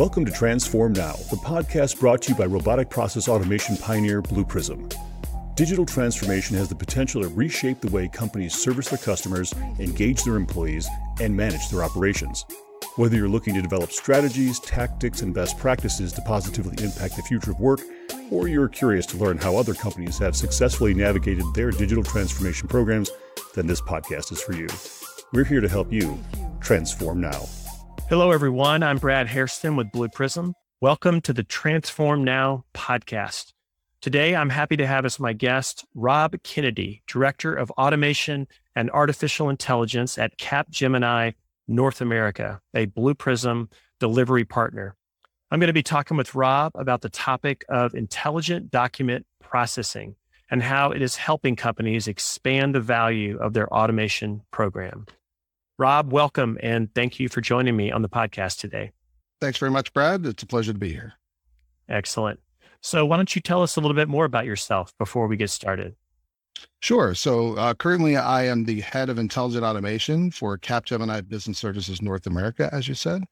Welcome to Transform Now, the podcast brought to you by robotic process automation pioneer Blue Prism. Digital transformation has the potential to reshape the way companies service their customers, engage their employees, and manage their operations. Whether you're looking to develop strategies, tactics, and best practices to positively impact the future of work, or you're curious to learn how other companies have successfully navigated their digital transformation programs, then this podcast is for you. We're here to help you transform now. Hello, everyone. I'm Brad Hairston with Blue Prism. Welcome to the Transform Now podcast. Today, I'm happy to have as my guest Rob Kennedy, Director of Automation and Artificial Intelligence at Capgemini North America, a Blue Prism delivery partner. I'm going to be talking with Rob about the topic of intelligent document processing and how it is helping companies expand the value of their automation program. Rob, welcome and thank you for joining me on the podcast today. Thanks very much, Brad. It's a pleasure to be here. Excellent. So, why don't you tell us a little bit more about yourself before we get started? Sure. So, uh, currently, I am the head of intelligent automation for Capgemini Business Services North America, as you said.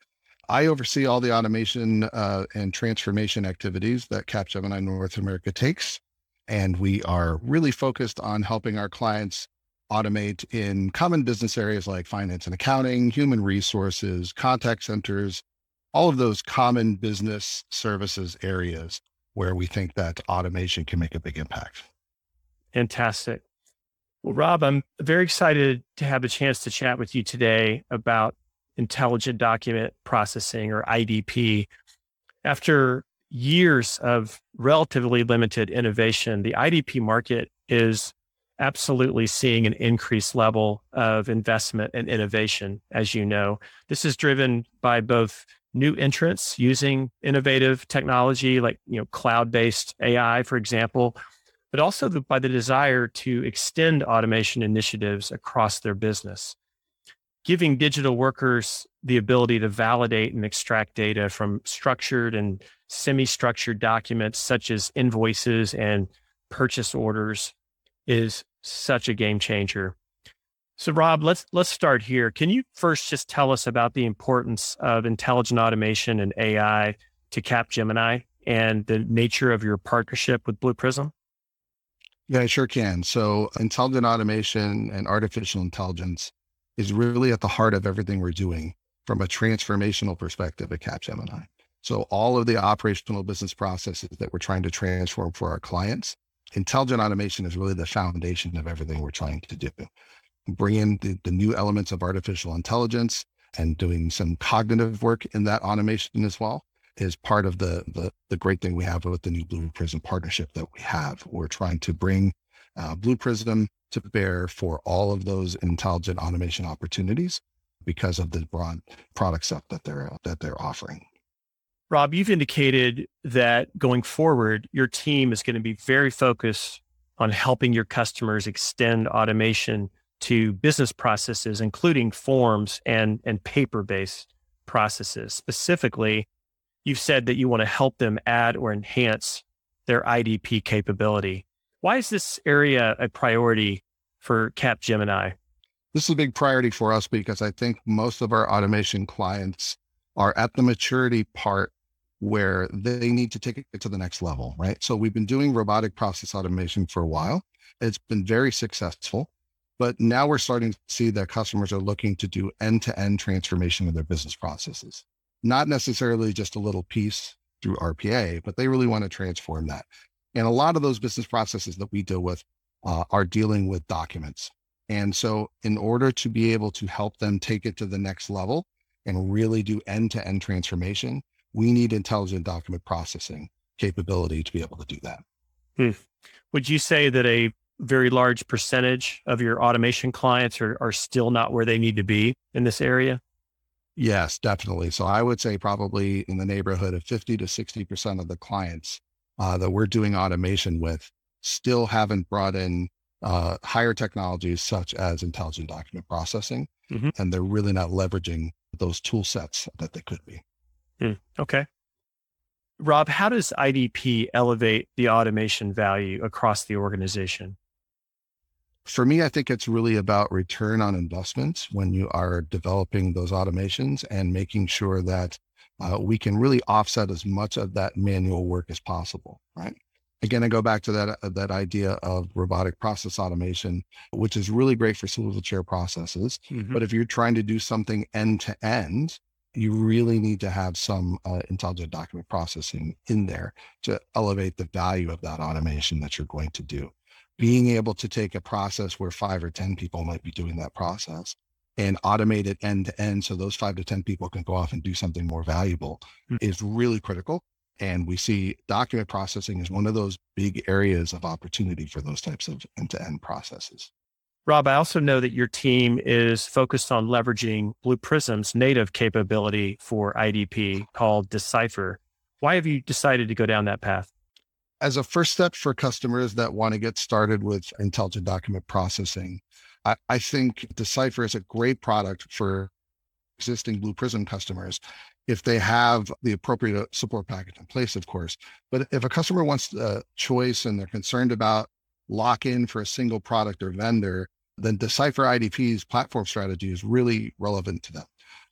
I oversee all the automation uh, and transformation activities that Capgemini North America takes. And we are really focused on helping our clients automate in common business areas like finance and accounting, human resources, contact centers, all of those common business services areas where we think that automation can make a big impact. Fantastic. Well, Rob, I'm very excited to have a chance to chat with you today about intelligent document processing or IDP. After years of relatively limited innovation, the IDP market is absolutely seeing an increased level of investment and innovation, as you know. This is driven by both new entrants using innovative technology like you know cloud-based AI, for example, but also the, by the desire to extend automation initiatives across their business. Giving digital workers the ability to validate and extract data from structured and semi structured documents such as invoices and purchase orders is such a game changer. So Rob, let's let's start here. Can you first just tell us about the importance of intelligent automation and AI to Capgemini and the nature of your partnership with Blue Prism? Yeah, I sure can. So intelligent automation and artificial intelligence is really at the heart of everything we're doing from a transformational perspective at Capgemini. So all of the operational business processes that we're trying to transform for our clients intelligent automation is really the foundation of everything we're trying to do. Bring in the, the new elements of artificial intelligence and doing some cognitive work in that automation as well is part of the, the, the great thing we have with the new Blue Prism partnership that we have. We're trying to bring uh, Blue Prism to bear for all of those intelligent automation opportunities because of the broad product set that they're that they're offering. Rob, you've indicated that going forward, your team is going to be very focused on helping your customers extend automation to business processes, including forms and, and paper based processes. Specifically, you've said that you want to help them add or enhance their IDP capability. Why is this area a priority for Capgemini? This is a big priority for us because I think most of our automation clients are at the maturity part where they need to take it to the next level, right? So we've been doing robotic process automation for a while. It's been very successful, but now we're starting to see that customers are looking to do end to end transformation of their business processes, not necessarily just a little piece through RPA, but they really want to transform that. And a lot of those business processes that we deal with uh, are dealing with documents. And so, in order to be able to help them take it to the next level and really do end to end transformation, we need intelligent document processing capability to be able to do that. Hmm. Would you say that a very large percentage of your automation clients are, are still not where they need to be in this area? Yes, definitely. So I would say probably in the neighborhood of 50 to 60% of the clients uh, that we're doing automation with still haven't brought in uh, higher technologies such as intelligent document processing. Mm-hmm. And they're really not leveraging those tool sets that they could be. Mm, okay. Rob, how does IDP elevate the automation value across the organization? For me, I think it's really about return on investment when you are developing those automations and making sure that uh, we can really offset as much of that manual work as possible, right? Again, I go back to that uh, that idea of robotic process automation, which is really great for single chair processes. Mm-hmm. But if you're trying to do something end to end, you really need to have some uh, intelligent document processing in there to elevate the value of that automation that you're going to do. Being able to take a process where five or 10 people might be doing that process and automate it end to end so those five to 10 people can go off and do something more valuable mm-hmm. is really critical. And we see document processing is one of those big areas of opportunity for those types of end to end processes. Rob, I also know that your team is focused on leveraging Blue Prism's native capability for IDP called Decipher. Why have you decided to go down that path? As a first step for customers that want to get started with intelligent document processing, I, I think Decipher is a great product for existing Blue Prism customers if they have the appropriate uh, support package in place, of course. But if a customer wants a choice and they're concerned about lock in for a single product or vendor, then Decipher IDP's platform strategy is really relevant to them.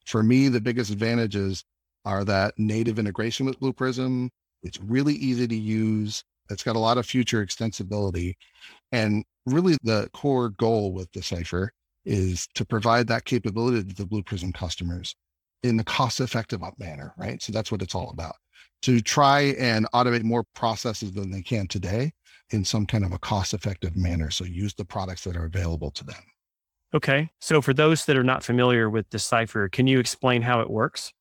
For me, the biggest advantages are that native integration with Blue Prism. It's really easy to use. It's got a lot of future extensibility. And really the core goal with Decipher is to provide that capability to the Blue Prism customers in a cost effective manner, right? So that's what it's all about. To try and automate more processes than they can today in some kind of a cost effective manner. So use the products that are available to them. Okay. So for those that are not familiar with Decipher, can you explain how it works?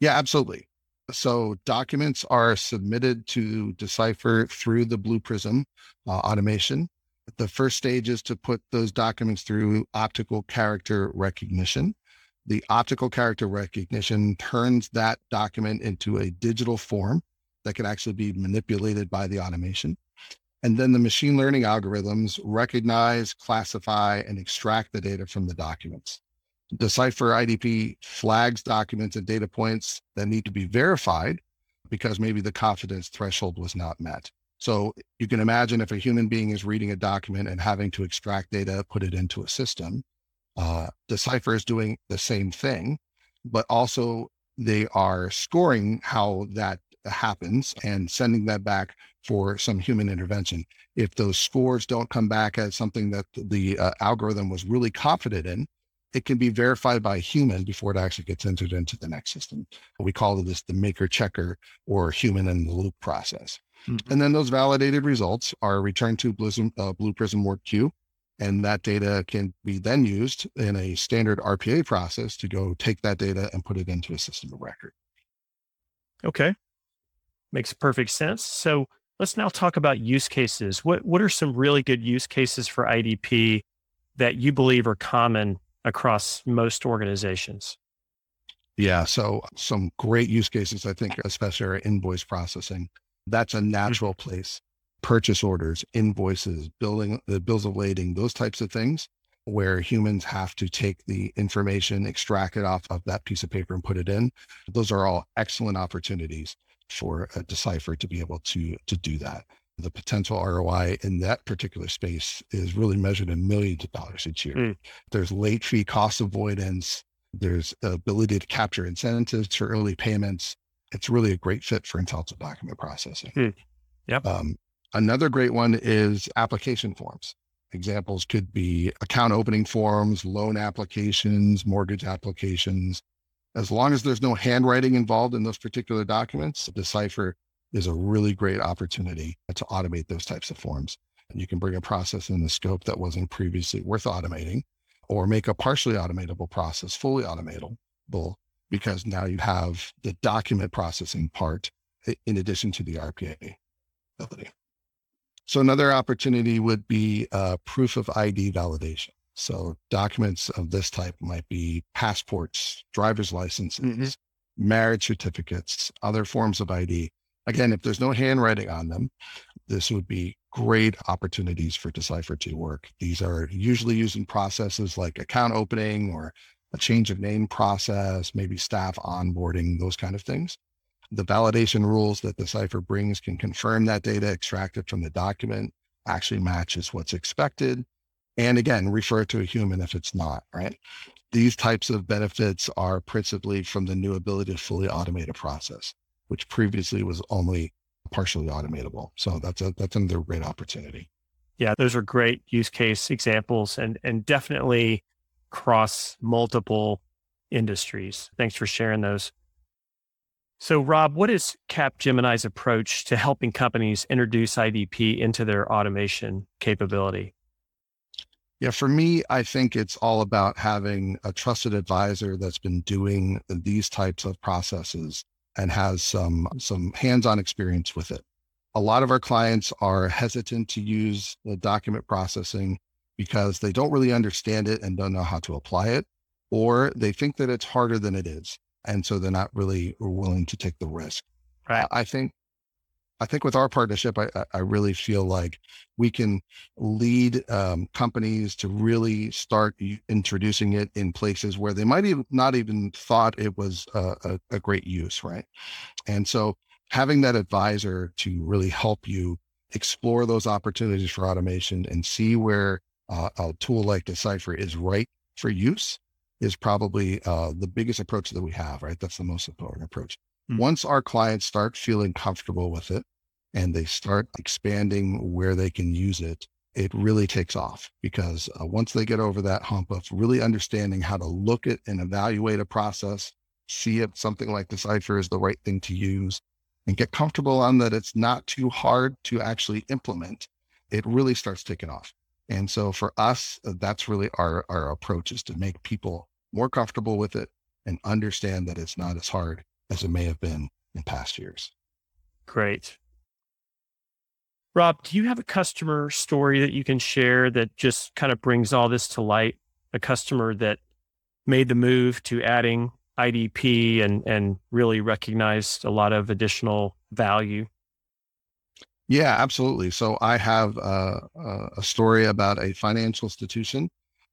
Yeah, absolutely. So documents are submitted to Decipher through the Blue Prism uh, automation. The first stage is to put those documents through optical character recognition. The optical character recognition turns that document into a digital form that can actually be manipulated by the automation. And then the machine learning algorithms recognize, classify, and extract the data from the documents. Decipher IDP flags documents and data points that need to be verified because maybe the confidence threshold was not met. So you can imagine if a human being is reading a document and having to extract data, put it into a system, uh, Decipher is doing the same thing, but also they are scoring how that happens and sending that back for some human intervention. If those scores don't come back as something that the uh, algorithm was really confident in, it can be verified by a human before it actually gets entered into the next system. We call this the maker checker or human in the loop process. Mm-hmm. And then those validated results are returned to Blue, uh, Blue Prism Work Queue. And that data can be then used in a standard RPA process to go take that data and put it into a system of record. Okay. Makes perfect sense. So let's now talk about use cases. What what are some really good use cases for IDP that you believe are common across most organizations? Yeah, so some great use cases, I think, especially are invoice processing. That's a mm-hmm. natural place. Purchase orders, invoices, billing, the bills of lading, those types of things where humans have to take the information, extract it off of that piece of paper and put it in. Those are all excellent opportunities for a decipher to be able to to do that. The potential ROI in that particular space is really measured in millions of dollars each year. Mm. There's late fee cost avoidance. There's the ability to capture incentives for early payments. It's really a great fit for intelligent document processing. Mm. Yep. Um, another great one is application forms. Examples could be account opening forms, loan applications, mortgage applications, as long as there's no handwriting involved in those particular documents, Decipher is a really great opportunity to automate those types of forms. And you can bring a process in the scope that wasn't previously worth automating or make a partially automatable process fully automatable because now you have the document processing part in addition to the RPA ability. So another opportunity would be uh, proof of ID validation. So documents of this type might be passports, driver's licenses, mm-hmm. marriage certificates, other forms of ID. Again, if there's no handwriting on them, this would be great opportunities for Decipher to work. These are usually used in processes like account opening or a change of name process, maybe staff onboarding, those kind of things. The validation rules that Decipher brings can confirm that data extracted from the document actually matches what's expected and again, refer to a human if it's not, right? these types of benefits are principally from the new ability to fully automate a process, which previously was only partially automatable. So that's a that's another great opportunity. Yeah, those are great use case examples and and definitely cross multiple industries. Thanks for sharing those. So, Rob, what is Capgemini's approach to helping companies introduce IDP into their automation capability? Yeah, for me, I think it's all about having a trusted advisor that's been doing these types of processes and has some some hands-on experience with it. A lot of our clients are hesitant to use the document processing because they don't really understand it and don't know how to apply it, or they think that it's harder than it is and so they're not really willing to take the risk. Right. I think I think with our partnership, I, I really feel like we can lead um, companies to really start introducing it in places where they might even not even thought it was a, a, a great use, right? And so having that advisor to really help you explore those opportunities for automation and see where uh, a tool like Decipher is right for use is probably uh, the biggest approach that we have, right? That's the most important approach. Mm-hmm. Once our clients start feeling comfortable with it and they start expanding where they can use it, it really takes off because uh, once they get over that hump of really understanding how to look at and evaluate a process, see if something like Decipher is the right thing to use, and get comfortable on that it's not too hard to actually implement, it really starts taking off. And so for us, uh, that's really our, our approach is to make people more comfortable with it and understand that it's not as hard as it may have been in past years. Great. Rob, do you have a customer story that you can share that just kind of brings all this to light? A customer that made the move to adding IDP and and really recognized a lot of additional value. Yeah, absolutely. So I have uh, a story about a financial institution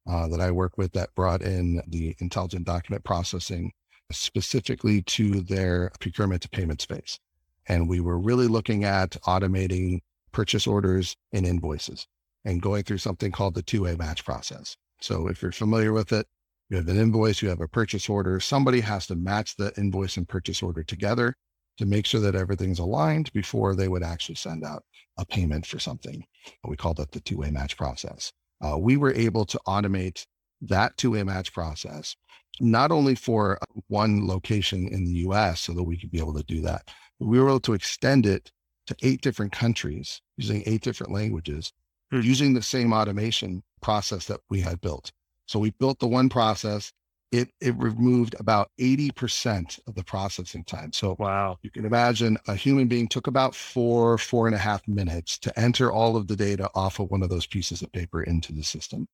uh, that I work with that brought in the intelligent document processing specifically to their procurement to payment space. And we were really looking at automating purchase orders and invoices and going through something called the two way match process. So if you're familiar with it, you have an invoice, you have a purchase order, somebody has to match the invoice and purchase order together to make sure that everything's aligned before they would actually send out a payment for something. We call that the two way match process uh, we were able to automate that two-way match process, not only for one location in the US so that we could be able to do that, but we were able to extend it to eight different countries using eight different languages, hmm. using the same automation process that we had built. So we built the one process it it removed about 80% of the processing time. So wow. You can imagine a human being took about four, four and a half minutes to enter all of the data off of one of those pieces of paper into the system.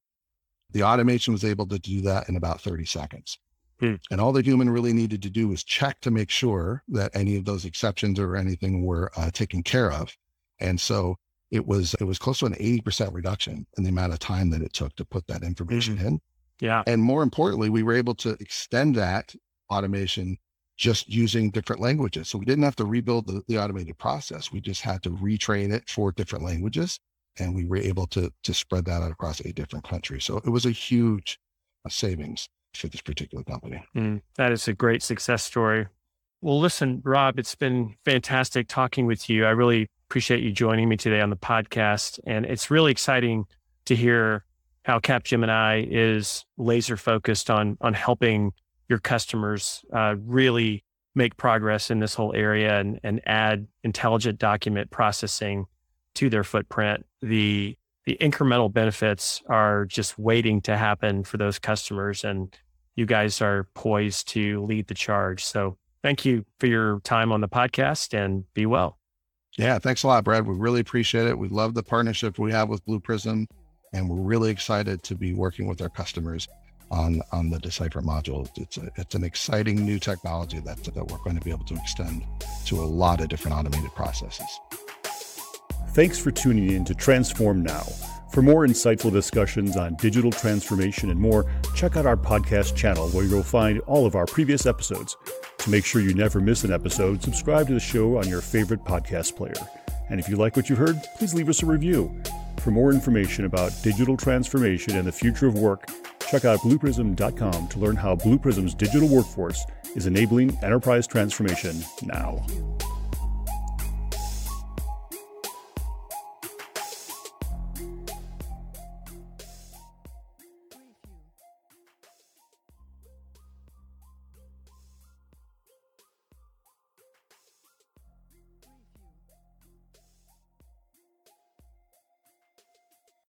The automation was able to do that in about 30 seconds. Hmm. And all the human really needed to do was check to make sure that any of those exceptions or anything were uh, taken care of. And so it was it was close to an 80% reduction in the amount of time that it took to put that information mm-hmm. in. Yeah. And more importantly, we were able to extend that automation just using different languages. So we didn't have to rebuild the, the automated process. We just had to retrain it for different languages. And we were able to, to spread that out across eight different countries. So it was a huge uh, savings for this particular company. Mm, that is a great success story. Well, listen, Rob, it's been fantastic talking with you. I really appreciate you joining me today on the podcast. And it's really exciting to hear how Capgemini is laser focused on on helping your customers uh, really make progress in this whole area and, and add intelligent document processing to their footprint. The the incremental benefits are just waiting to happen for those customers, and you guys are poised to lead the charge. So, thank you for your time on the podcast, and be well. Yeah, thanks a lot, Brad. We really appreciate it. We love the partnership we have with Blue Prism and we're really excited to be working with our customers on on the Decipher module. It's a, it's an exciting new technology that that we're going to be able to extend to a lot of different automated processes. Thanks for tuning in to Transform Now. For more insightful discussions on digital transformation and more, check out our podcast channel where you'll find all of our previous episodes. To make sure you never miss an episode, subscribe to the show on your favorite podcast player. And if you like what you heard, please leave us a review. For more information about digital transformation and the future of work, Check out blueprism.com to learn how Blue Prism's digital workforce is enabling enterprise transformation now.